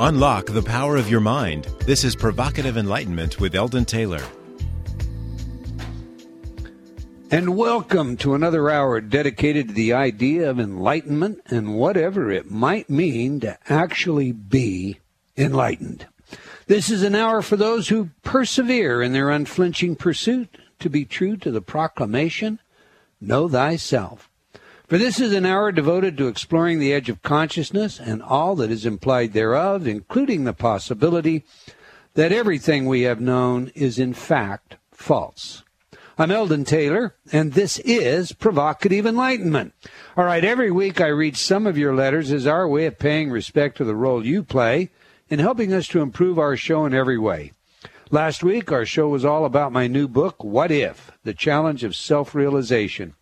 Unlock the power of your mind. This is Provocative Enlightenment with Eldon Taylor. And welcome to another hour dedicated to the idea of enlightenment and whatever it might mean to actually be enlightened. This is an hour for those who persevere in their unflinching pursuit to be true to the proclamation, Know Thyself. For this is an hour devoted to exploring the edge of consciousness and all that is implied thereof, including the possibility that everything we have known is in fact false. I'm Eldon Taylor, and this is Provocative Enlightenment. All right, every week I read some of your letters as our way of paying respect to the role you play in helping us to improve our show in every way. Last week, our show was all about my new book, What If? The Challenge of Self Realization.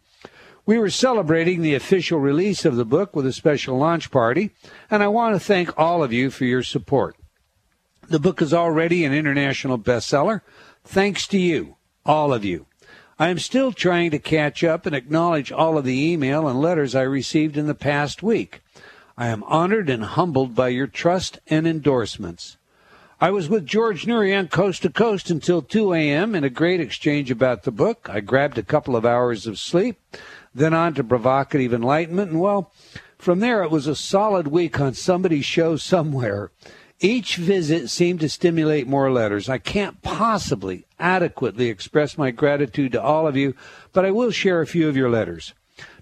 We were celebrating the official release of the book with a special launch party, and I want to thank all of you for your support. The book is already an international bestseller, thanks to you, all of you. I am still trying to catch up and acknowledge all of the email and letters I received in the past week. I am honored and humbled by your trust and endorsements. I was with George on Coast to Coast until 2 a.m. in a great exchange about the book. I grabbed a couple of hours of sleep, then on to Provocative Enlightenment, and well, from there it was a solid week on somebody's show somewhere. Each visit seemed to stimulate more letters. I can't possibly adequately express my gratitude to all of you, but I will share a few of your letters.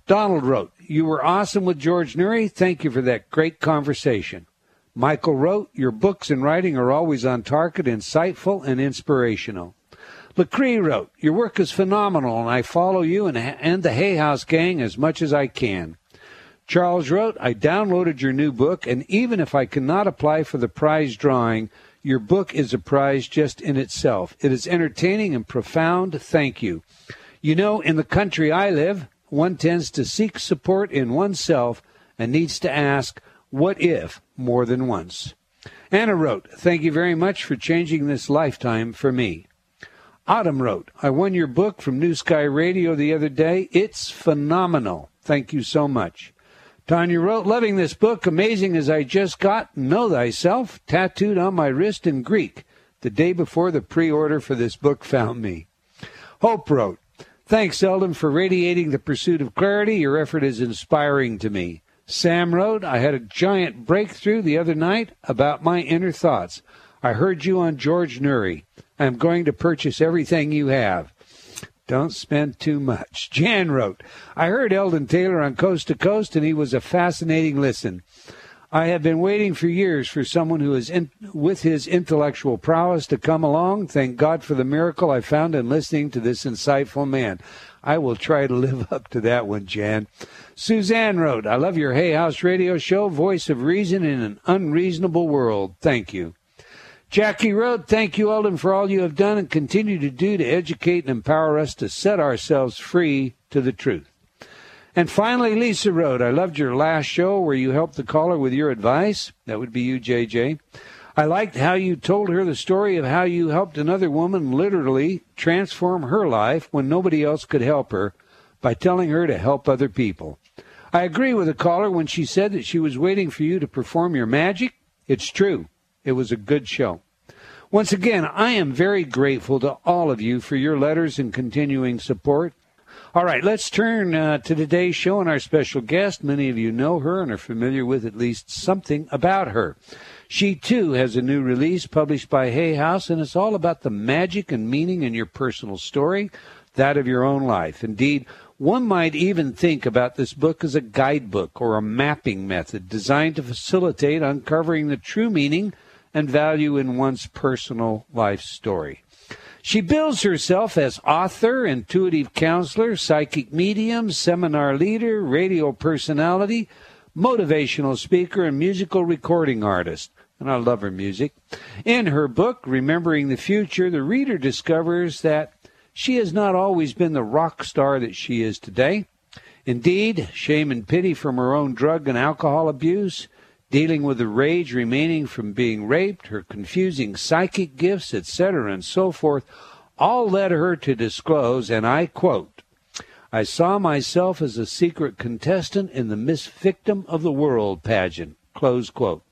Donald wrote, You were awesome with George Noory. Thank you for that great conversation. Michael wrote, Your books and writing are always on target, insightful, and inspirational. LaCree wrote, Your work is phenomenal, and I follow you and, and the Hay House gang as much as I can. Charles wrote, I downloaded your new book, and even if I cannot apply for the prize drawing, your book is a prize just in itself. It is entertaining and profound. Thank you. You know, in the country I live, one tends to seek support in oneself and needs to ask, what if, more than once? Anna wrote, Thank you very much for changing this lifetime for me. Autumn wrote, I won your book from New Sky Radio the other day. It's phenomenal. Thank you so much. Tanya wrote, loving this book, amazing as I just got Know Thyself tattooed on my wrist in Greek the day before the pre order for this book found me. Hope wrote, Thanks, Eldon, for radiating the pursuit of clarity. Your effort is inspiring to me. Sam wrote, I had a giant breakthrough the other night about my inner thoughts. I heard you on George Noory. I am going to purchase everything you have. Don't spend too much. Jan wrote, I heard Eldon Taylor on Coast to Coast, and he was a fascinating listen. I have been waiting for years for someone who is in, with his intellectual prowess to come along. Thank God for the miracle I found in listening to this insightful man. I will try to live up to that one, Jan. Suzanne wrote, I love your Hay House radio show, voice of reason in an unreasonable world. Thank you. Jackie wrote, Thank you, Eldon, for all you have done and continue to do to educate and empower us to set ourselves free to the truth. And finally, Lisa wrote, I loved your last show where you helped the caller with your advice. That would be you, JJ. I liked how you told her the story of how you helped another woman literally transform her life when nobody else could help her by telling her to help other people. I agree with the caller when she said that she was waiting for you to perform your magic. It's true. It was a good show. Once again, I am very grateful to all of you for your letters and continuing support. All right, let's turn uh, to today's show and our special guest. Many of you know her and are familiar with at least something about her. She too has a new release published by Hay House, and it's all about the magic and meaning in your personal story, that of your own life. Indeed, one might even think about this book as a guidebook or a mapping method designed to facilitate uncovering the true meaning and value in one's personal life story. She bills herself as author, intuitive counselor, psychic medium, seminar leader, radio personality, motivational speaker, and musical recording artist. And I love her music. In her book, Remembering the Future, the reader discovers that she has not always been the rock star that she is today. Indeed, shame and pity from her own drug and alcohol abuse, dealing with the rage remaining from being raped, her confusing psychic gifts, etc., and so forth, all led her to disclose, and I quote, I saw myself as a secret contestant in the Miss Victim of the World pageant. Close quote.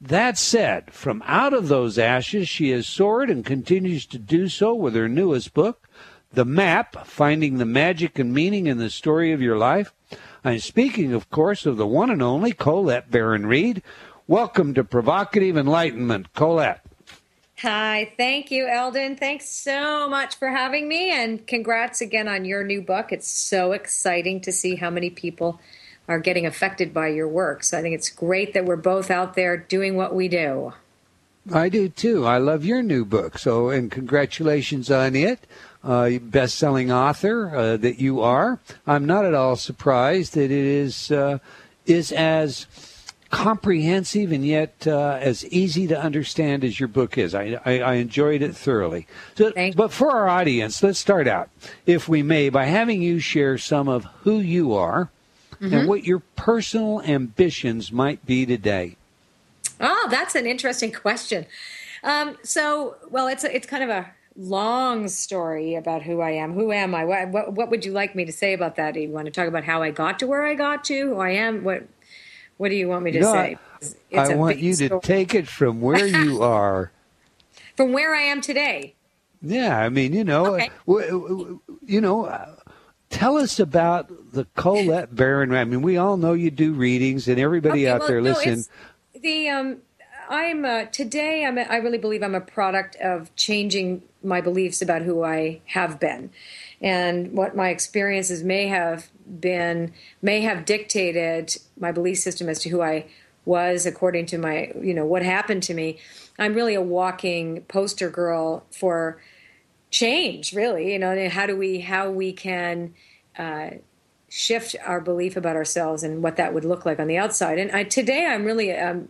That said, from out of those ashes, she has soared and continues to do so with her newest book, The Map Finding the Magic and Meaning in the Story of Your Life. I'm speaking, of course, of the one and only Colette Baron Reid. Welcome to Provocative Enlightenment, Colette. Hi, thank you, Eldon. Thanks so much for having me, and congrats again on your new book. It's so exciting to see how many people are getting affected by your work. So I think it's great that we're both out there doing what we do. I do too. I love your new book. So, and congratulations on it. Uh, best-selling author uh, that you are. I'm not at all surprised that it is uh, is as comprehensive and yet uh, as easy to understand as your book is. I, I, I enjoyed it thoroughly. So, but for our audience, let's start out, if we may, by having you share some of who you are mm-hmm. and what your personal ambitions might be today. Oh, that's an interesting question. Um, so, well, it's a, it's kind of a long story about who I am. Who am I? What, what, what would you like me to say about that? Do you want to talk about how I got to where I got to? Who I am? What what do you want me to no, say? I want you to take it from where you are. from where I am today. Yeah, I mean, you know, okay. you know, uh, tell us about the Colette Baron. I mean, we all know you do readings, and everybody okay, out well, there no, listen. The um, I'm uh, today. I'm. A, I really believe I'm a product of changing my beliefs about who I have been, and what my experiences may have been may have dictated my belief system as to who I was according to my you know what happened to me i'm really a walking poster girl for change really you know how do we how we can uh, shift our belief about ourselves and what that would look like on the outside and I, today i'm really um,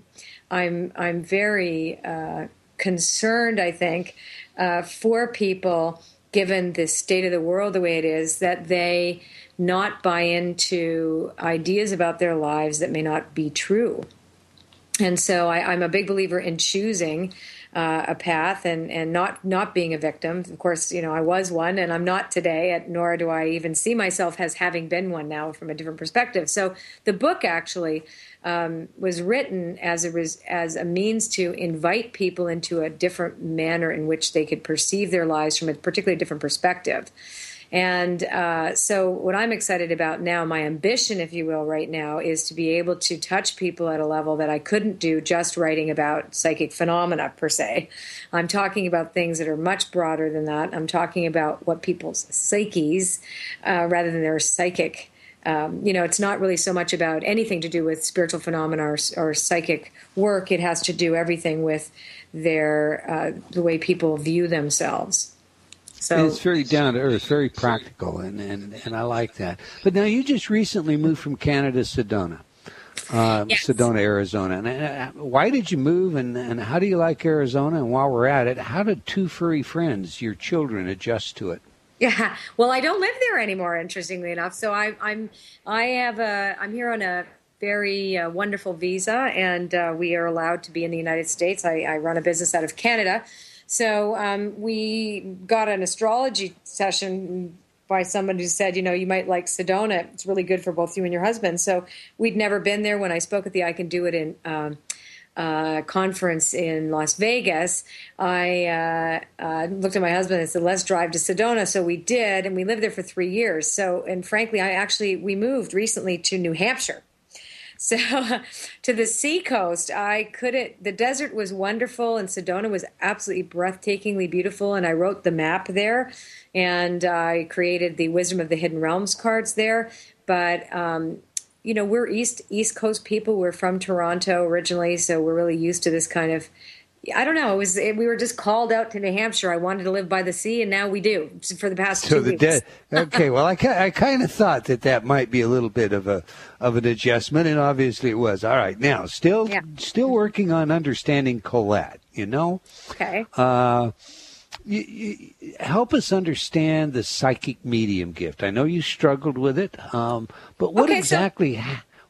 i'm i'm very uh, concerned i think uh, for people given the state of the world the way it is, that they not buy into ideas about their lives that may not be true. And so I, am a big believer in choosing uh, a path and, and not not being a victim. Of course, you know I was one, and I'm not today. Nor do I even see myself as having been one now from a different perspective. So the book actually um, was written as a as a means to invite people into a different manner in which they could perceive their lives from a particularly different perspective. And uh, so, what I'm excited about now, my ambition, if you will, right now, is to be able to touch people at a level that I couldn't do just writing about psychic phenomena per se. I'm talking about things that are much broader than that. I'm talking about what people's psyches, uh, rather than their psychic. Um, you know, it's not really so much about anything to do with spiritual phenomena or, or psychic work. It has to do everything with their uh, the way people view themselves. So it's very down to earth, very practical, and, and, and I like that. But now you just recently moved from Canada, to Sedona, uh, yes. Sedona, Arizona. And uh, why did you move, and, and how do you like Arizona? And while we're at it, how did two furry friends, your children, adjust to it? Yeah, well, I don't live there anymore. Interestingly enough, so I, I'm I have a I'm here on a very uh, wonderful visa, and uh, we are allowed to be in the United States. I, I run a business out of Canada, so um, we got an astrology session by somebody who said, you know, you might like Sedona. It's really good for both you and your husband. So we'd never been there. When I spoke at the I Can Do It in um, uh, conference in Las Vegas, I uh, uh, looked at my husband and said, "Let's drive to Sedona." So we did, and we lived there for three years. So, and frankly, I actually we moved recently to New Hampshire so to the seacoast, I couldn't. The desert was wonderful, and Sedona was absolutely breathtakingly beautiful. And I wrote the map there, and I created the Wisdom of the Hidden Realms cards there. But um, you know, we're East East Coast people. We're from Toronto originally, so we're really used to this kind of I don't know. It was it, we were just called out to New Hampshire. I wanted to live by the sea, and now we do for the past so two the weeks. Okay, well, I, I kind of thought that that might be a little bit of a of an adjustment, and obviously it was. All right, now still yeah. still working on understanding Colette. You know, okay. Uh, you, you, help us understand the psychic medium gift. I know you struggled with it, um, but what okay, exactly? So-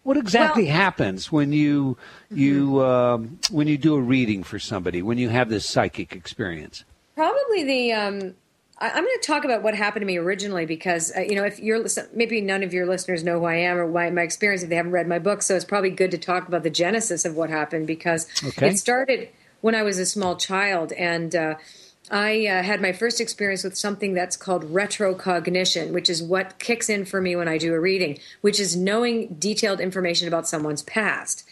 what exactly well, happens when you you mm-hmm. um, when you do a reading for somebody when you have this psychic experience? Probably the um, I'm going to talk about what happened to me originally because uh, you know if you're maybe none of your listeners know who I am or why my experience if they haven't read my book, so it's probably good to talk about the genesis of what happened because okay. it started when I was a small child and. Uh, I uh, had my first experience with something that's called retrocognition, which is what kicks in for me when I do a reading, which is knowing detailed information about someone's past.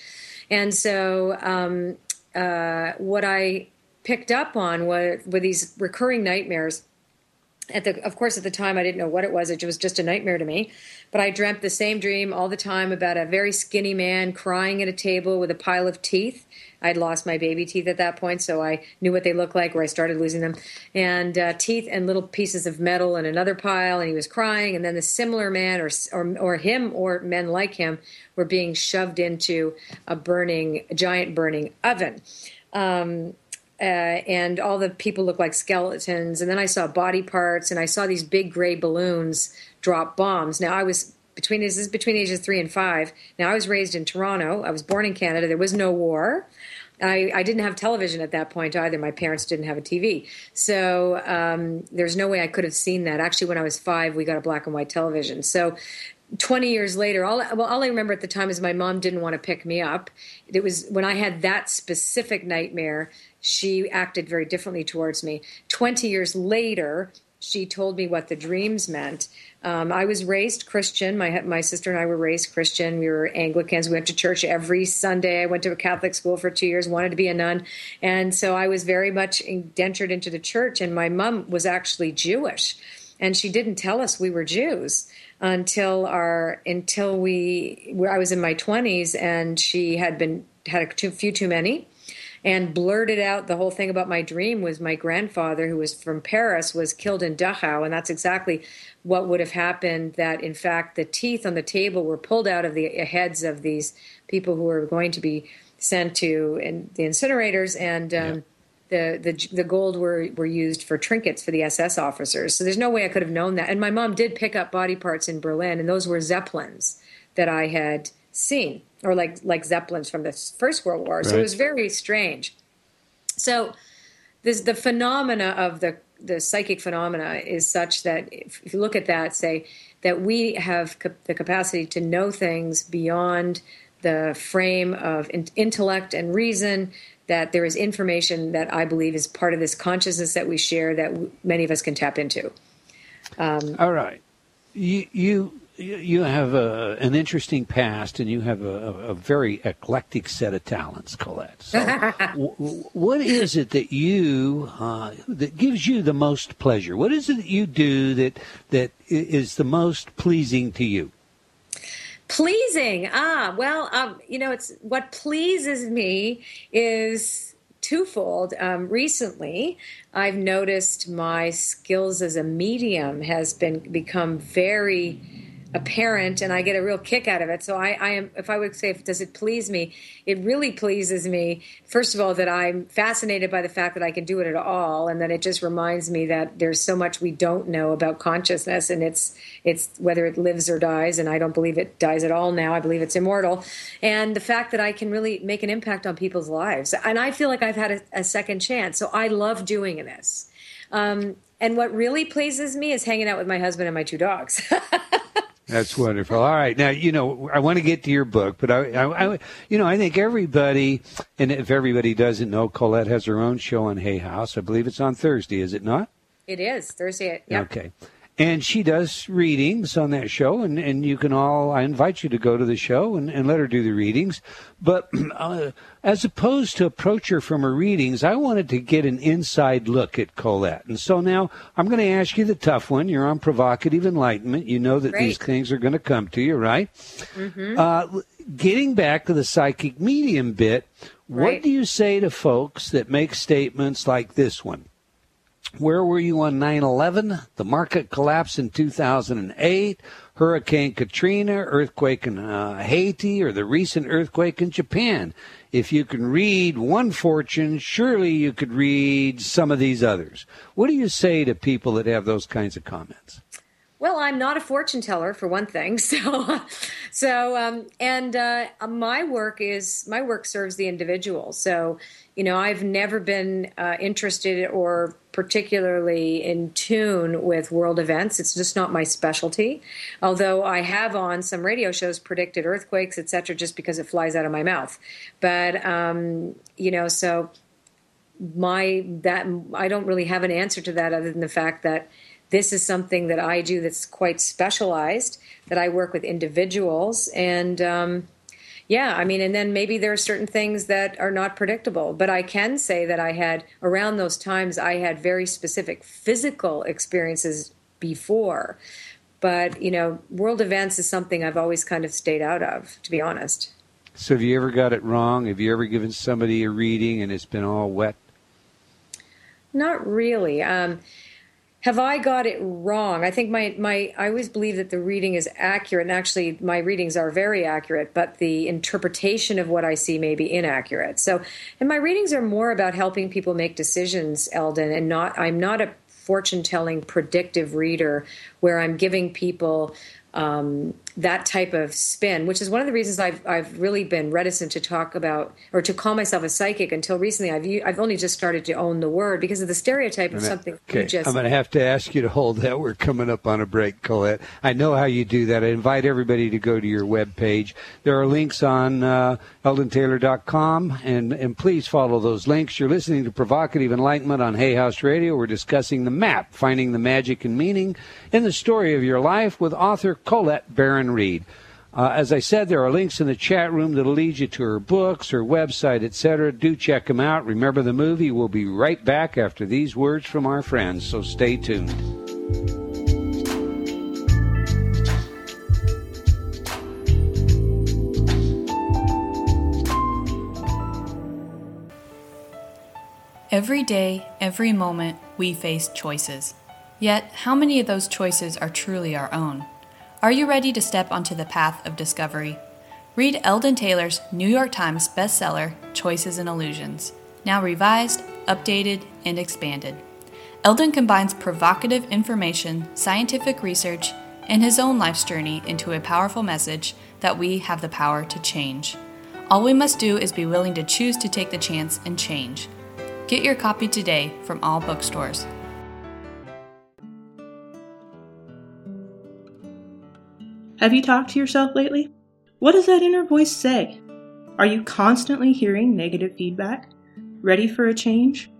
And so, um, uh, what I picked up on were, were these recurring nightmares at the of course at the time I didn't know what it was. It was just a nightmare to me. But I dreamt the same dream all the time about a very skinny man crying at a table with a pile of teeth. I'd lost my baby teeth at that point, so I knew what they looked like, or I started losing them. And uh, teeth and little pieces of metal in another pile, and he was crying. And then the similar man, or, or or him, or men like him, were being shoved into a burning, a giant burning oven. Um, uh, and all the people looked like skeletons. And then I saw body parts, and I saw these big gray balloons drop bombs. Now I was between this is between ages three and five. Now I was raised in Toronto. I was born in Canada. There was no war. I, I didn't have television at that point either. My parents didn't have a TV, so um, there's no way I could have seen that. Actually, when I was five, we got a black and white television. So 20 years later, all well, all I remember at the time is my mom didn't want to pick me up. It was when I had that specific nightmare she acted very differently towards me. 20 years later, she told me what the dreams meant. Um, I was raised Christian. My my sister and I were raised Christian. We were Anglicans. We went to church every Sunday. I went to a Catholic school for two years. Wanted to be a nun, and so I was very much indentured into the church. And my mom was actually Jewish, and she didn't tell us we were Jews until our until we. I was in my twenties, and she had been had a few too many and blurted out the whole thing about my dream was my grandfather who was from Paris was killed in Dachau and that's exactly what would have happened that in fact the teeth on the table were pulled out of the heads of these people who were going to be sent to in the incinerators and um, yeah. The, the the gold were were used for trinkets for the SS officers. So there's no way I could have known that. And my mom did pick up body parts in Berlin, and those were zeppelins that I had seen or like like zeppelins from the First World War. So right. it was very strange. So this the phenomena of the the psychic phenomena is such that if, if you look at that, say that we have the capacity to know things beyond the frame of in- intellect and reason. That there is information that I believe is part of this consciousness that we share that w- many of us can tap into. Um, All right, you, you you have a, an interesting past and you have a, a, very eclectic set of talents, Colette. So, w- what is it that you uh, that gives you the most pleasure? What is it that you do that that is the most pleasing to you? Pleasing, ah, well, um, you know, it's what pleases me is twofold. Um, recently, I've noticed my skills as a medium has been become very a parent and I get a real kick out of it. So I, I, am, if I would say, if, does it please me? It really pleases me. First of all, that I'm fascinated by the fact that I can do it at all, and that it just reminds me that there's so much we don't know about consciousness, and it's it's whether it lives or dies. And I don't believe it dies at all now. I believe it's immortal, and the fact that I can really make an impact on people's lives, and I feel like I've had a, a second chance. So I love doing this. Um, and what really pleases me is hanging out with my husband and my two dogs. That's wonderful. All right, now you know I want to get to your book, but I, I, I, you know, I think everybody, and if everybody doesn't know, Colette has her own show on Hay House. I believe it's on Thursday, is it not? It is Thursday. Yep. Okay and she does readings on that show and, and you can all i invite you to go to the show and, and let her do the readings but uh, as opposed to approach her from her readings i wanted to get an inside look at colette and so now i'm going to ask you the tough one you're on provocative enlightenment you know that Great. these things are going to come to you right mm-hmm. uh, getting back to the psychic medium bit right. what do you say to folks that make statements like this one where were you on 9 11? The market collapse in 2008, Hurricane Katrina, earthquake in uh, Haiti, or the recent earthquake in Japan. If you can read one fortune, surely you could read some of these others. What do you say to people that have those kinds of comments? Well, I'm not a fortune teller for one thing. So, so, um, and uh, my work is my work serves the individual. So, you know, I've never been uh, interested or particularly in tune with world events. It's just not my specialty. Although I have on some radio shows predicted earthquakes, etc., just because it flies out of my mouth. But um, you know, so my that I don't really have an answer to that other than the fact that this is something that I do that's quite specialized. That I work with individuals and. Um, yeah, I mean, and then maybe there are certain things that are not predictable. But I can say that I had, around those times, I had very specific physical experiences before. But, you know, world events is something I've always kind of stayed out of, to be honest. So have you ever got it wrong? Have you ever given somebody a reading and it's been all wet? Not really. Um, have I got it wrong? I think my, my I always believe that the reading is accurate, and actually my readings are very accurate, but the interpretation of what I see may be inaccurate. So, and my readings are more about helping people make decisions, Eldon, and not I'm not a fortune telling predictive reader where I'm giving people um, that type of spin, which is one of the reasons I've I've really been reticent to talk about or to call myself a psychic until recently. I've I've only just started to own the word because of the stereotype of something. Okay, just, I'm going to have to ask you to hold that. We're coming up on a break, Colette. I know how you do that. I invite everybody to go to your web page. There are links on uh, eldontaylor.com, and and please follow those links. You're listening to Provocative Enlightenment on Hay House Radio. We're discussing the map, finding the magic and meaning in the story of your life with author Colette Reid. Uh, as I said, there are links in the chat room that'll lead you to her books, her website, etc. Do check them out. Remember the movie. We'll be right back after these words from our friends, so stay tuned. Every day, every moment, we face choices. Yet, how many of those choices are truly our own? Are you ready to step onto the path of discovery? Read Eldon Taylor's New York Times bestseller, Choices and Illusions, now revised, updated, and expanded. Eldon combines provocative information, scientific research, and his own life's journey into a powerful message that we have the power to change. All we must do is be willing to choose to take the chance and change. Get your copy today from all bookstores. Have you talked to yourself lately? What does that inner voice say? Are you constantly hearing negative feedback? Ready for a change?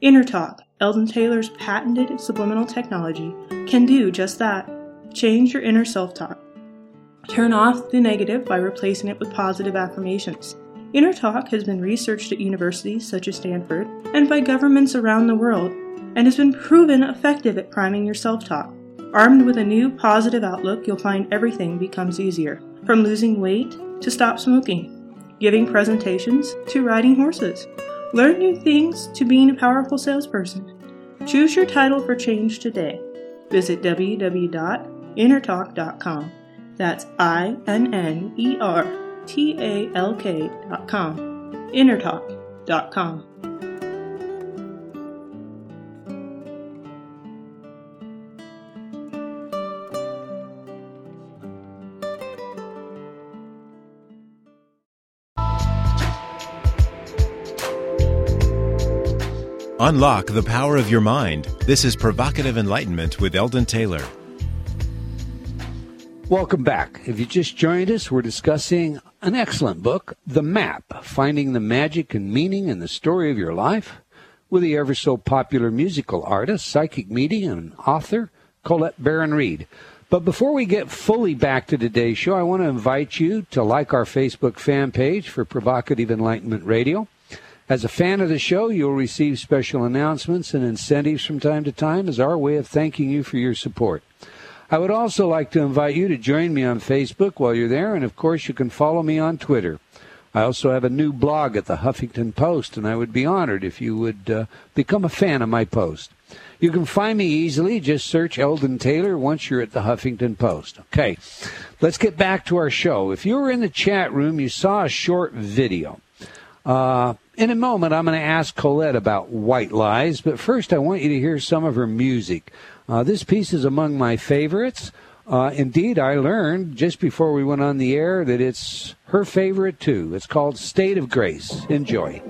Inner Talk, Eldon Taylor's patented subliminal technology, can do just that. Change your inner self talk. Turn off the negative by replacing it with positive affirmations. Inner Talk has been researched at universities such as Stanford and by governments around the world and has been proven effective at priming your self talk. Armed with a new positive outlook, you'll find everything becomes easier. From losing weight to stop smoking, giving presentations to riding horses. Learn new things to being a powerful salesperson. Choose your title for change today. Visit www.innertalk.com. That's I N N E R T A L K.com. Innertalk.com. Unlock the power of your mind. This is Provocative Enlightenment with Eldon Taylor. Welcome back. If you just joined us, we're discussing an excellent book, The Map Finding the Magic and Meaning in the Story of Your Life, with the ever so popular musical artist, psychic medium, and author, Colette Baron Reid. But before we get fully back to today's show, I want to invite you to like our Facebook fan page for Provocative Enlightenment Radio. As a fan of the show, you'll receive special announcements and incentives from time to time as our way of thanking you for your support. I would also like to invite you to join me on Facebook while you're there, and of course, you can follow me on Twitter. I also have a new blog at the Huffington Post, and I would be honored if you would uh, become a fan of my post. You can find me easily. Just search Eldon Taylor once you're at the Huffington Post. Okay, let's get back to our show. If you were in the chat room, you saw a short video. Uh, in a moment, I'm going to ask Colette about white lies, but first, I want you to hear some of her music. Uh, this piece is among my favorites. Uh, indeed, I learned just before we went on the air that it's her favorite too. It's called State of Grace. Enjoy.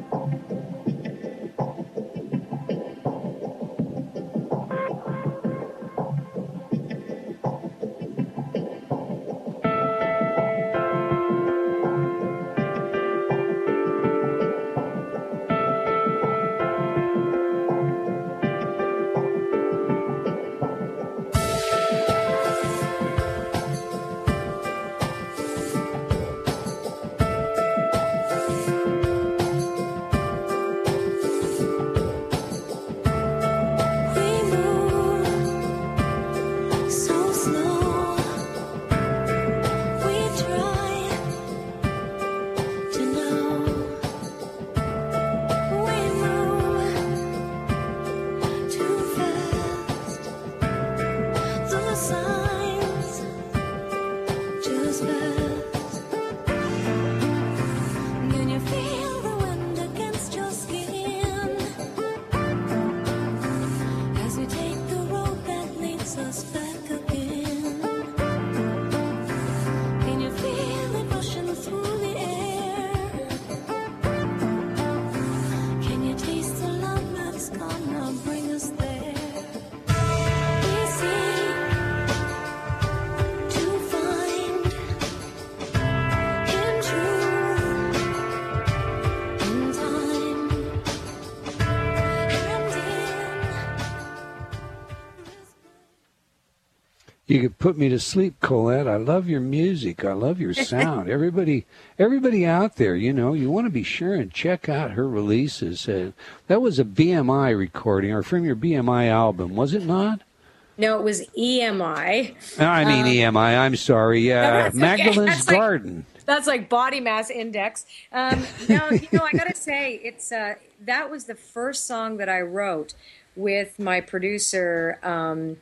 You could put me to sleep, Colette. I love your music. I love your sound. everybody, everybody out there, you know, you want to be sure and check out her releases. Uh, that was a BMI recording, or from your BMI album, was it not? No, it was EMI. I mean um, EMI. I'm sorry. Yeah, no, Magdalene's okay. Garden. Like, that's like body mass index. Um, no, you know, I gotta say, it's uh, that was the first song that I wrote with my producer. Um,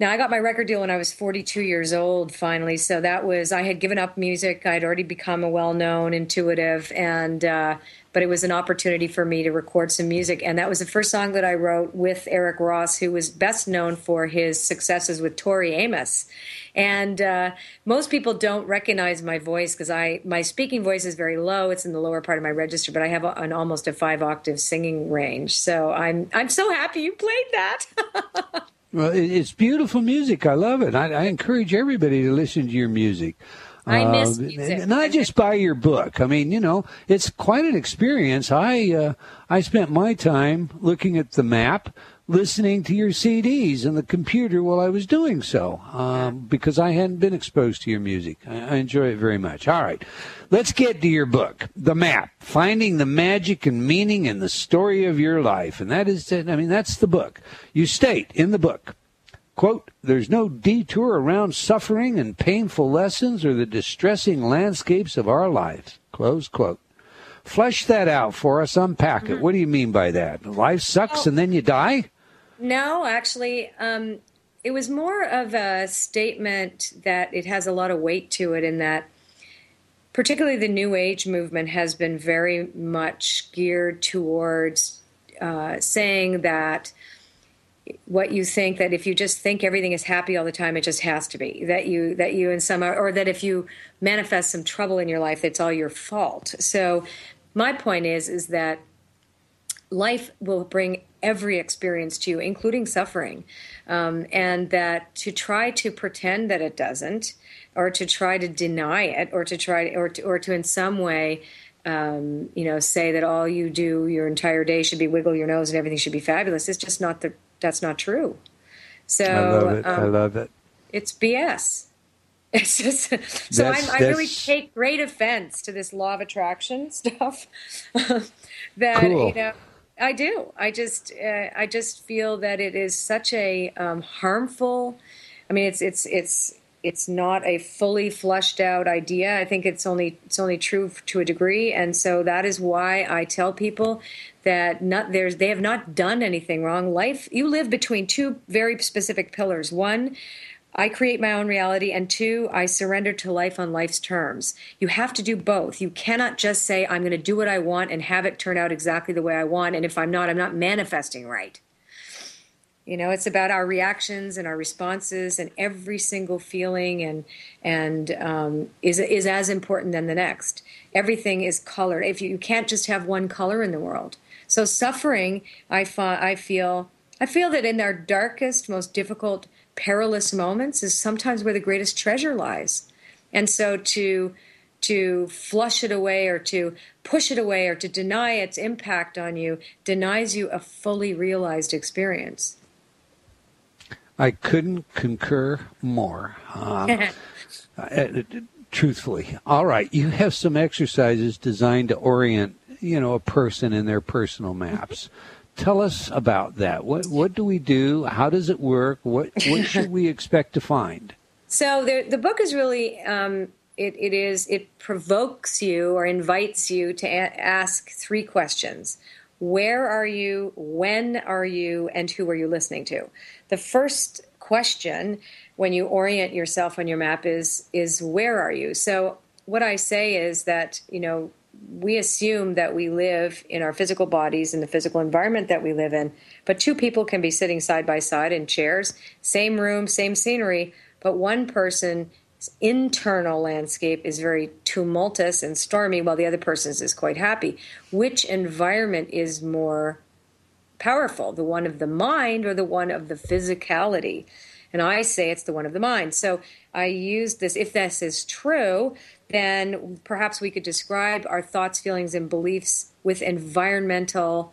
now, I got my record deal when I was 42 years old, finally. So that was, I had given up music. I'd already become a well known intuitive, and, uh, but it was an opportunity for me to record some music. And that was the first song that I wrote with Eric Rosse, who was best known for his successes with Tori Amos. And uh, most people don't recognize my voice because I my speaking voice is very low. It's in the lower part of my register, but I have a, an almost a five octave singing range. So I'm I'm so happy you played that. Well, it's beautiful music. I love it. I, I encourage everybody to listen to your music. I miss uh, music. Not just buy your book. I mean, you know, it's quite an experience. I uh, I spent my time looking at the map, listening to your CDs and the computer while I was doing so um, because I hadn't been exposed to your music. I, I, enjoy it very much. All right, let's get to your book, The Map Finding the Magic and Meaning in the Story of Your Life. And that is, I mean, that's the book. You state in the book, quote, there's no detour around suffering and painful lessons or the distressing landscapes of our lives, close quote. Flesh that out for us, unpack it. Mm-hmm. What do you mean by that? Life sucks and then you die? No, actually, um, it was more of a statement that it has a lot of weight to it in that particularly the new age movement has been very much geared towards uh, saying that what you think that if you just think everything is happy all the time it just has to be that you that you in some or that if you manifest some trouble in your life it's all your fault. So my point is is that life will bring every experience to you, including suffering, um, and that to try to pretend that it doesn't, or to try to deny it, or to try, or to, or to in some way, um, you know, say that all you do your entire day should be wiggle your nose and everything should be fabulous. It's just not the. That's not true. So I love it. Um, I love it. It's BS. It's just so i really take great offense to this law of attraction stuff. that cool. you know I do. I just uh, I just feel that it is such a um, harmful. I mean, it's it's it's it's not a fully flushed out idea. I think it's only it's only true to a degree, and so that is why I tell people that not there's they have not done anything wrong. Life you live between two very specific pillars. One I create my own reality, and two, I surrender to life on life's terms. You have to do both. You cannot just say, I'm going to do what I want and have it turn out exactly the way I want. And if I'm not, I'm not manifesting right. You know, it's about our reactions and our responses, and every single feeling and and um, is is as important than the next. Everything is colored. If you, you can't just have one color in the world, so suffering, I fa- I feel I feel that in our darkest, most difficult, perilous moments is sometimes where the greatest treasure lies, and so to to flush it away or to push it away or to deny its impact on you denies you a fully realized experience. I couldn't concur more. Um, truthfully. All right, you have some exercises designed to orient, you know, a person in their personal maps. Tell us about that. What what do we do? How does it work? What what should we expect to find? So the the book is really um, it, it is it provokes you or invites you to a- ask three questions where are you when are you and who are you listening to the first question when you orient yourself on your map is is where are you so what i say is that you know we assume that we live in our physical bodies in the physical environment that we live in but two people can be sitting side by side in chairs same room same scenery but one person's internal landscape is very tumultuous and stormy while the other person's is quite happy. Which environment is more powerful the one of the mind or the one of the physicality and i say it's the one of the mind so i use this if this is true then perhaps we could describe our thoughts feelings and beliefs with environmental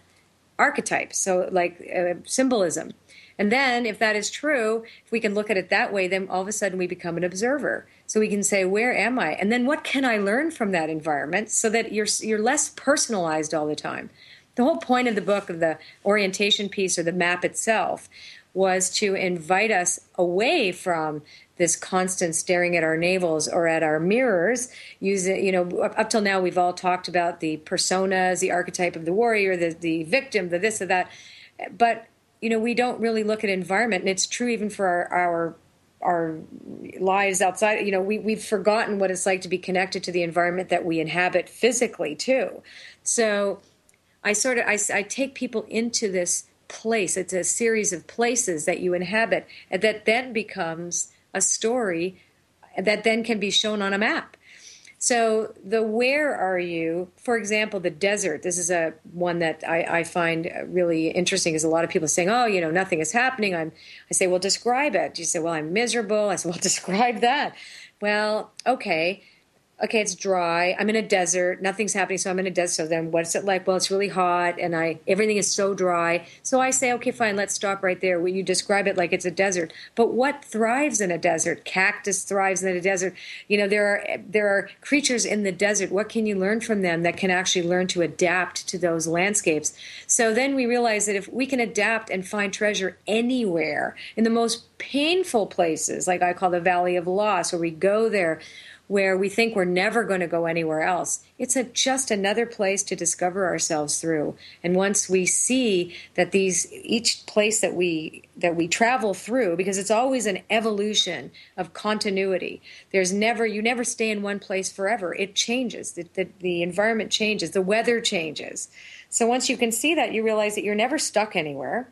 archetypes so like uh, symbolism and then, if that is true, if we can look at it that way, then all of a sudden we become an observer. So we can say, "Where am I?" And then, what can I learn from that environment, so that you're you're less personalized all the time. The whole point of the book, of the orientation piece or the map itself, was to invite us away from this constant staring at our navels or at our mirrors using you know up till now we've all talked about the personas the archetype of the warrior the the victim the this or that. But you know, we don't really look at environment, and it's true even for our, our our lives outside you know we, we've forgotten what it's like to be connected to the environment that we inhabit physically too. So i sort of I, I take people into this place it's a series of places that you inhabit that then becomes a story that then can be shown on a map so the where are you? For example, the desert. This is a one that I, I find really interesting. Is a lot of people are saying, "Oh, you know, nothing is happening." I'm. I say, "Well, describe it." You say, "Well, I'm miserable." I say, "Well, describe that." Well, okay okay, it's dry. I'm in a desert. Nothing's happening, so I'm in a desert. So then, what's it like? Well, it's really hot, and I everything is so dry. So I say, okay, fine, let's stop right there. When you describe it like it's a desert, but what thrives in a desert? Cactus thrives in a desert. You know, there are there are creatures in the desert. What can you learn from them that can actually learn to adapt to those landscapes? So then we realize that if we can adapt and find treasure anywhere in the most painful places, like I call the Valley of Loss, where we go there where we think we're never going to go anywhere else. It's a, just another place to discover ourselves through. And once we see that these each place that we that we travel through, because it's always an evolution of continuity. There's never you never stay in one place forever. It changes. The, the, the environment changes. The weather changes. So once you can see that, you realize that you're never stuck anywhere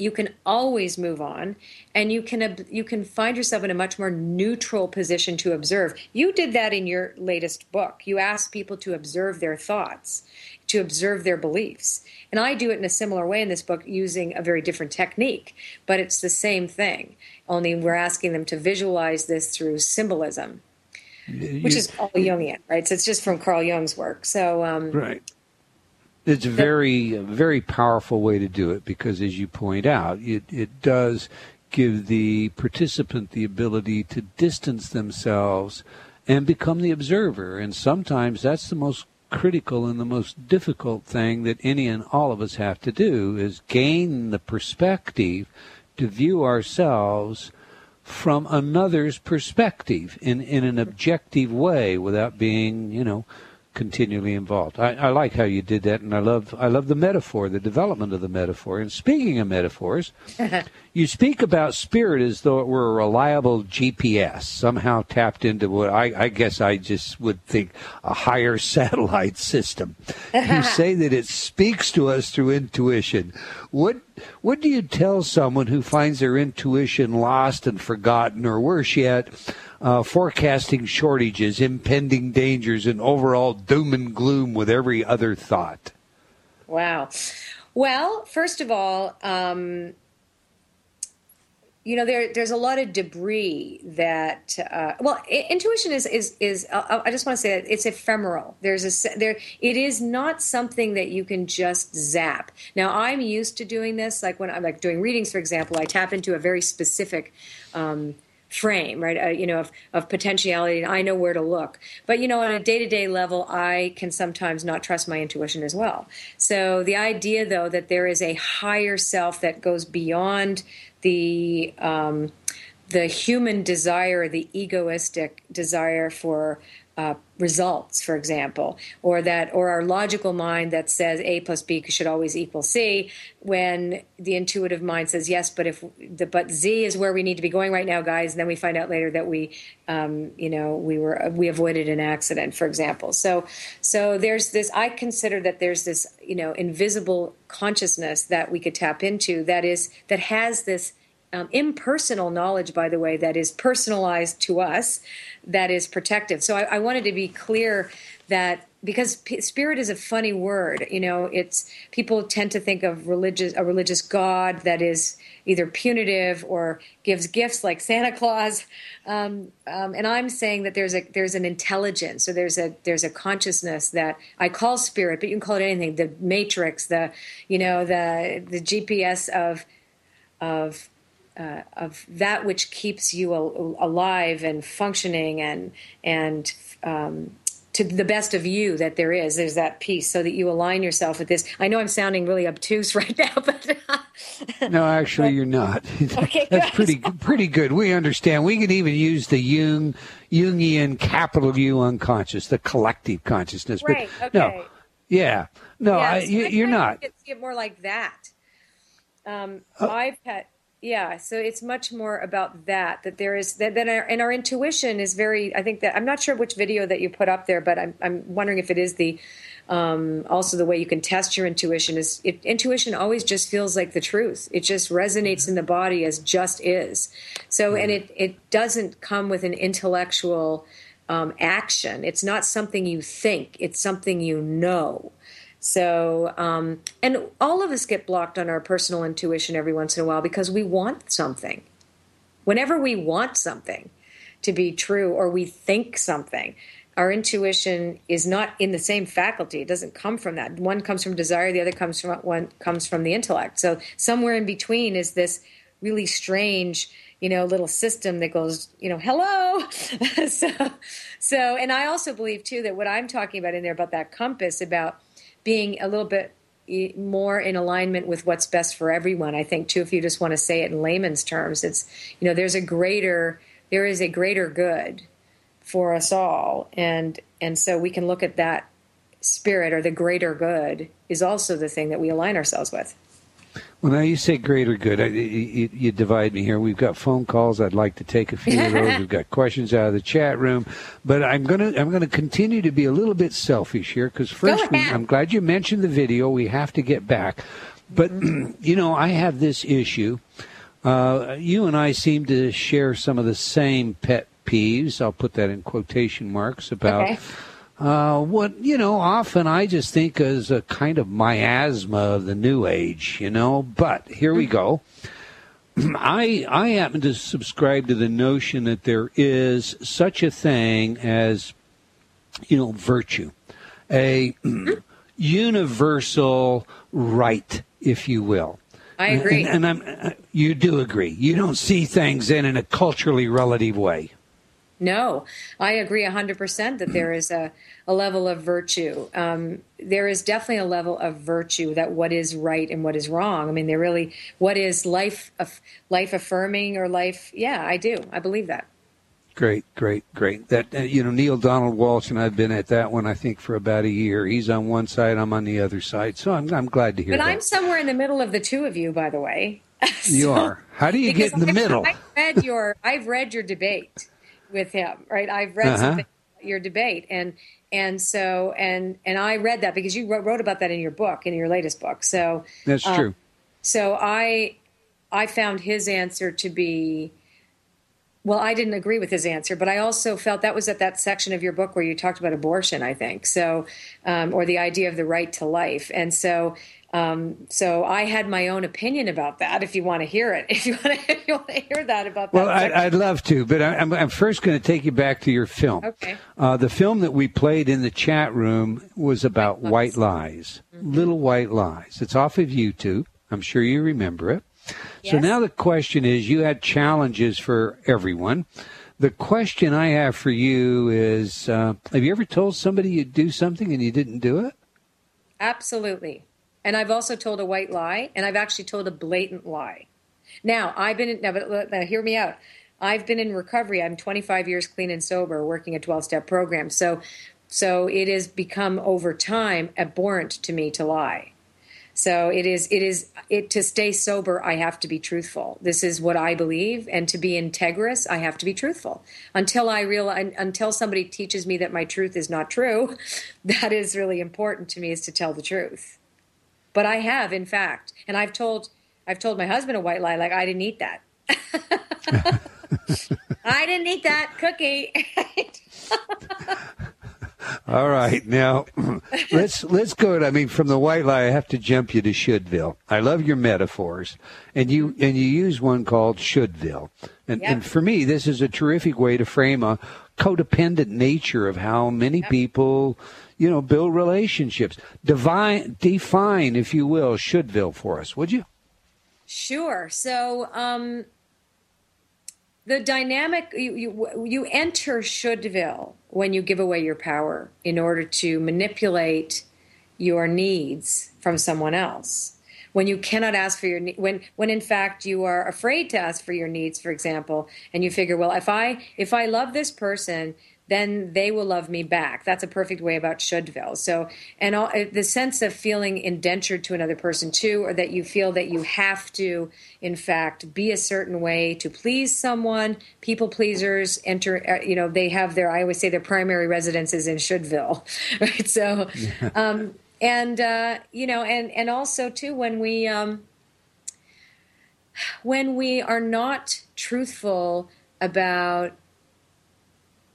you can always move on and you can you can find yourself in a much more neutral position to observe. You did that in your latest book. You asked people to observe their thoughts to observe their beliefs. And i do it in a similar way in this book using a very different technique but it's the same thing only we're asking them to visualize this through symbolism which is all jungian right? So it's just from carl jung's work. So um, right it's a very, very powerful way to do it because, as you point out, it, it does give the participant the ability to distance themselves and become the observer. And sometimes that's the most critical and the most difficult thing that any and all of us have to do is gain the perspective to view ourselves from another's perspective in, in an objective way without being, you know, continually involved. I, I, like how you did that, and I love I love the metaphor, the development of the metaphor. And speaking of metaphors, you speak about spirit as though it were a reliable GPS, somehow tapped into what I, I guess I just would think a higher satellite system. you say that it speaks to us through intuition. What what do you tell someone who finds their intuition lost and forgotten, or worse yet, uh, forecasting shortages, impending dangers, and overall doom and gloom with every other thought? Wow. Well, first of all, um, you know there there's a lot of debris that uh, well intuition is is is uh, I just want to say that it's ephemeral there's a there it is not something that you can just zap now I'm used to doing this like when I'm like doing readings for example I tap into a very specific um, frame, right? Uh, you know, of, of potentiality, and I know where to look. But you know, on a day to day level, I can sometimes not trust my intuition as well. So the idea, though, that there is a higher self that goes beyond the um, the human desire, the egoistic desire for uh, results, for example, or that, or our logical mind that says A plus B should always equal C, when the intuitive mind says yes, but if the but Z is where we need to be going right now, guys, and then we find out later that we, um, you know, we were we avoided an accident, for example. So, so there's this. I consider that there's this, you know, invisible consciousness that we could tap into that is that has this um, impersonal knowledge, by the way, that is personalized to us, that is protective. So I, I wanted to be clear that because p- spirit is a funny word, you know, it's people tend to think of religious a religious God that is either punitive or gives gifts like Santa Claus. Um, um, and I'm saying that there's a there's an intelligence, or there's a there's a consciousness that I call spirit, but you can call it anything. The matrix, the you know the the GPS of of uh, of that which keeps you al- alive and functioning and and um, to the best of you that there is. There's that piece so that you align yourself with this. I know I'm sounding really obtuse right now, but no, actually, but, you're not. Okay, that's pretty pretty good. We understand. We can even use the Jung Jungian capital U unconscious, the collective consciousness. Right. But okay. No. Yeah. No, yeah, I, so you, are not. See it more like that. Um, uh, I've had yeah so it's much more about that that there is that, that our, and our intuition is very i think that i'm not sure which video that you put up there but i'm, I'm wondering if it is the um, also the way you can test your intuition is it, intuition always just feels like the truth. It just resonates in the body as just is. So and it it doesn't come with an intellectual um, action. It's not something you think. It's something you know so, um, and all of us get blocked on our personal intuition every once in a while because we want something. Whenever we want something to be true or we think something, our intuition is not in the same faculty. It doesn't come from that. One comes from desire, the other comes from one comes from the intellect. So somewhere in between is this really strange, you know, little system that goes, you know, hello. so, so, and I also believe too that what I'm talking about in there about that compass about being a little bit more in alignment with what's best for everyone. I think too, if you just want to say it in layman's terms, it's you know there's a greater there is a greater good for us all, and and so we can look at that spirit or the greater good is also the thing that we align ourselves with. Well, now you say greater good. I, you, you, divide me here. We've got phone calls. I'd like to take a few of those. We've got questions out of the chat room, but I'm gonna I'm gonna continue to be a little bit selfish here because first, we, I'm glad you mentioned the video. We have to get back, but you know I have this issue. Uh, you and I seem to share some of the same pet peeves. I'll put that in quotation marks about. Okay uh, what you know, often I just think as a kind of miasma of the new age, you know. But here we go. I I happen to subscribe to the notion that there is such a thing as, you know, virtue, a universal right, if you will. I agree, and, and I'm, uh, you do agree. You don't see things in in a culturally relative way. No, I agree 100% that there is a, a level of virtue. Um, there is definitely a level of virtue that what is right and what is wrong. I mean, there really, what is life, life affirming or life? Yeah, I do. I believe that. Great, great, great. That uh, you know, Neale Donald Walsch and I've been at that one. I think for about a year. He's on one side, I'm on the other side. So I'm I'm glad to hear. That. But that. I'm somewhere in the middle of the two of you, by the way. so, you are. How do you get in the I, middle? I read your I've read your debate with him, right? I've read uh-huh. your debate and and so and and I read that because you wrote, wrote, about that in your book in your latest book. So That's um, true. So I I found his answer to be well, I didn't agree with his answer, but I also felt that was at that section of your book where you talked about abortion, I think. So, um, or the idea of the right to life. And so, um, so I had my own opinion about that. If you want to hear it, if you want to, you want to hear that about that. Well, I, would love to, but I, am first going to take you back to your film. Okay. Uh, the film that we played in the chat room was about white, white lies, mm-hmm. little white lies. It's off of YouTube. I'm sure you remember it. Yes. So now the question is you had challenges for everyone. The question I have for you is uh, Have you ever told somebody you'd do something and you didn't do it? Absolutely. And I've also told a white lie, and I've actually told a blatant lie. Now, I've been, in, now, but, now hear me out. I've been in recovery. I'm 25 years clean and sober, working a 12 step program. So, so it has become over time abhorrent to me to lie. So it is it is it to stay sober I have to be truthful. This is what I believe and to be integrous I have to be truthful. Until I realize until somebody teaches me that my truth is not true, that is really important to me is to tell the truth. But I have in fact, and I've told I've told my husband a white lie like I didn't eat that. I didn't eat that cookie. All right, now let's let's go. I mean, from the white lie, I have to jump you to Shouldville. I love your metaphors, and you mm-hmm. and you use one called Shouldville, and yep. and for me, this is a terrific way to frame a codependent nature of how many yep. people, you know, build relationships. Divine, define, if you will, Shouldville for us, would you? Sure. So, um, the dynamic you, you you enter Shouldville when you give away your power in order to manipulate your needs from someone else when you cannot ask for your when when in fact you are afraid to ask for your needs for example and you figure well if i if i love this person then they will love me back. That's a perfect way about shouldville. So, and all, the sense of feeling indentured to another person too, or that you feel that you have to, in fact, be a certain way to please someone. People pleasers enter, uh, you know, they have their, I always say their primary residences in shouldville, right? So, um, and, uh, you know, and, and also too, when we, um, when we are not truthful about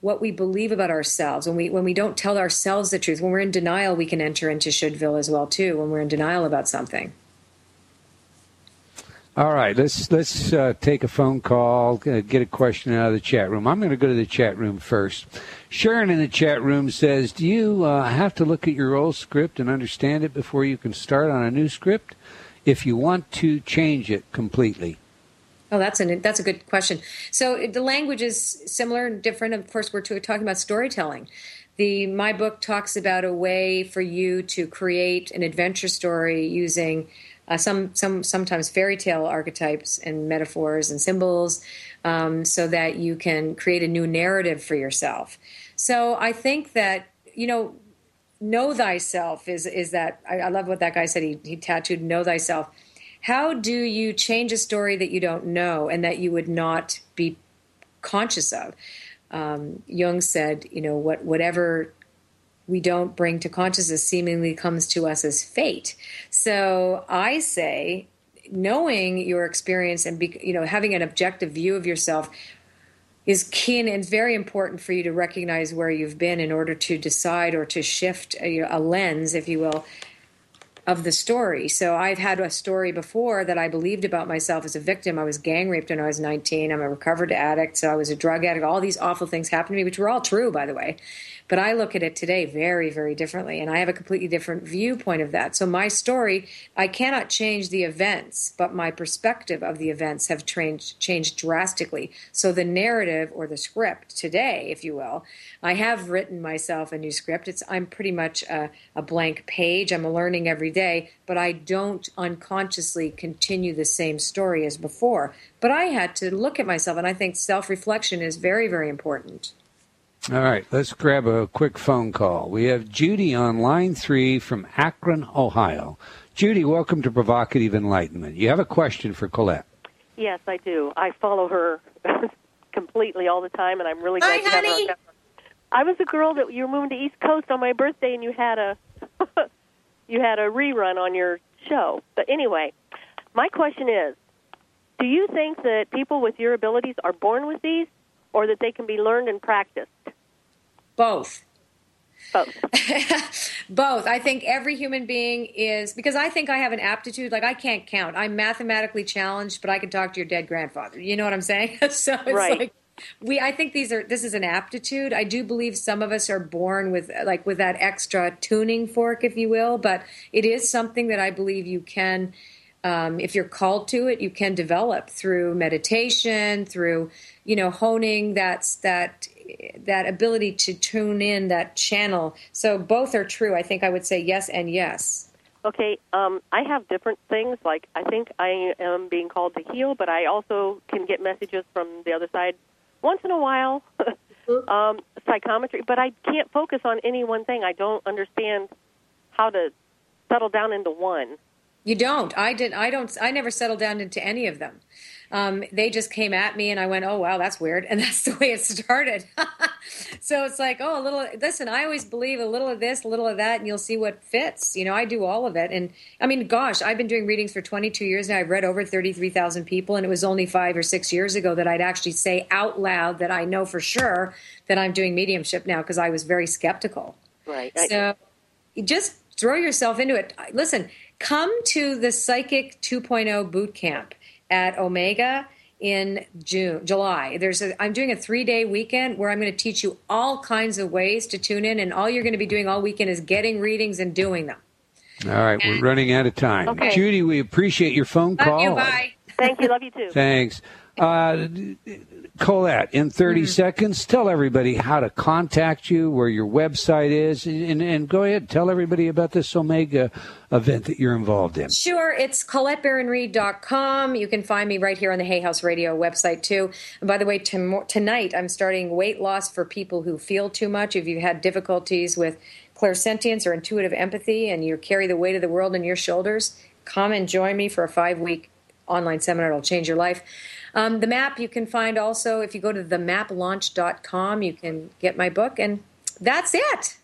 what we believe about ourselves. When we when we don't tell ourselves the truth when we're in denial we can enter into shouldville as well too when we're in denial about something. All right let's let's uh, take a phone call uh, get a question out of the chat room. I'm going to go to the chat room first. Sharon in the chat room says do you uh, have to look at your old script and understand it before you can start on a new script? If you want to change it completely Oh, that's an that's a good question. So the language is similar and different. Of course, we're talking about storytelling. The my book talks about a way for you to create an adventure story using uh, some some sometimes fairy tale archetypes and metaphors and symbols, um, so that you can create a new narrative for yourself. So I think that you know, know thyself is is that I, I love what that guy said. He he tattooed know thyself how do you change a story that you don't know and that you would not be conscious of? Um, Jung said, you know, what whatever we don't bring to consciousness seemingly comes to us as fate. So I say, knowing your experience and be, you know having an objective view of yourself is key and very important for you to recognize where you've been in order to decide or to shift a, a lens, if you will, of the story. So I've had a story before that I believed about myself as a victim. I was gang raped when I was 19. I'm a recovered addict. So I was a drug addict. All these awful things happened to me, which were all true, by the way. But I look at it today very, very differently, and I have a completely different viewpoint of that. So my story, I cannot change the events, but my perspective of the events have changed, changed drastically. So the narrative or the script today, if you will, I have written myself a new script. It's I'm pretty much a, a blank page. I'm learning every day, but I don't unconsciously continue the same story as before. But I had to look at myself, and I think self reflection is very, very important. All right, let's grab a quick phone call. We have Judy on line three from Akron, Ohio. Judy, welcome to Provocative Enlightenment. You have a question for Colette. Yes, I do. I follow her completely all the time, and I'm really glad Hi, to have her. honey. I was a girl that you were moving to East Coast on my birthday, and you had a you had a rerun on your show. But anyway, my question is: Do you think that people with your abilities are born with these, or that they can be learned and practiced? Both. Both. Both. I think every human being is because I think I have an aptitude. Like I can't count. I'm mathematically challenged, but I can talk to your dead grandfather. You know what I'm saying? so it's Right. like we. I think these are. This is an aptitude. I do believe some of us are born with like with that extra tuning fork, if you will. But it is something that I believe you can. Um, if you're called to it, you can develop through meditation, through you know honing that's that that ability to tune in that channel. So both are true. I think I would say yes and yes. Okay, um, I have different things. Like I think I am being called to heal, but I also can get messages from the other side once in a while. um, psychometry, but I can't focus on any one thing. I don't understand how to settle down into one. You don't. I did. I don't. I never settled down into any of them. Um, they just came at me, and I went, "Oh wow, that's weird," and that's the way it started. so it's like, oh, a little. Listen, I always believe a little of this, a little of that, and you'll see what fits. You know, I do all of it, and I mean, gosh, I've been doing readings for 22 years now. I've read over 33,000 people, and it was only five or six years ago that I'd actually say out loud that I know for sure that I'm doing mediumship now because I was very skeptical. Right. So you just throw yourself into it. Listen, come to the Psychic 2.0 boot camp at Omega in June, July. There's a, I'm doing a three day weekend where I'm going to teach you all kinds of ways to tune in, and all you're going to be doing all weekend is getting readings and doing them. All right, we're running out of time. Okay. Judy, we appreciate your phone Love call. you. Bye. Thank you. Love you too. Thanks. Uh, Colette, in 30 Mm-hmm. seconds, tell everybody how to contact you, where your website is, and, and go ahead, tell everybody about this Omega event that you're involved in. Sure, it's ColetteBaronReid.com. You can find me right here on the Hay House Radio website, too. And by the way, tom- tonight I'm starting weight loss for people who feel too much. If you've had difficulties with clairsentience or intuitive empathy and you carry the weight of the world on your shoulders, come and join me for a five week online seminar. It'll change your life. Um, the map you can find also if you go to themaplaunch.com, you can get my book, and that's it.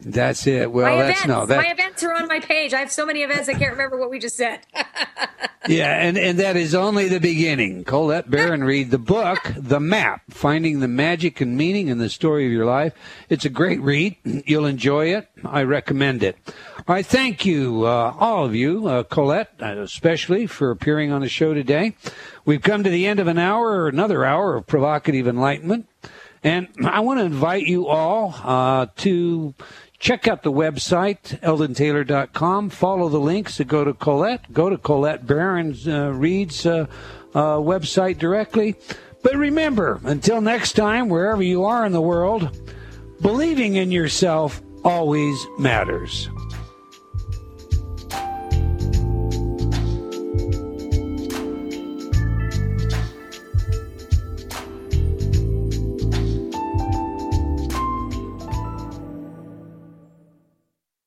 That's it. Well, my that's events, no, that, my events are on my page. I have so many events I can't remember what we just said. yeah, and, and that is only the beginning. Colette Baron-Reid the book, The Map, Finding the Magic and Meaning in the Story of Your Life. It's a great read. You'll enjoy it. I recommend it. Right, thank you, uh, all of you, uh, Colette, uh, especially for appearing on the show today. We've come to the end of an hour or another hour of provocative enlightenment. And I want to invite you all uh, to check out the website, eldontaylor.com. Follow the links to go to Colette. Go to Colette Baron's uh, Reid's uh, website directly. But remember, until next time, wherever you are in the world, believing in yourself always matters.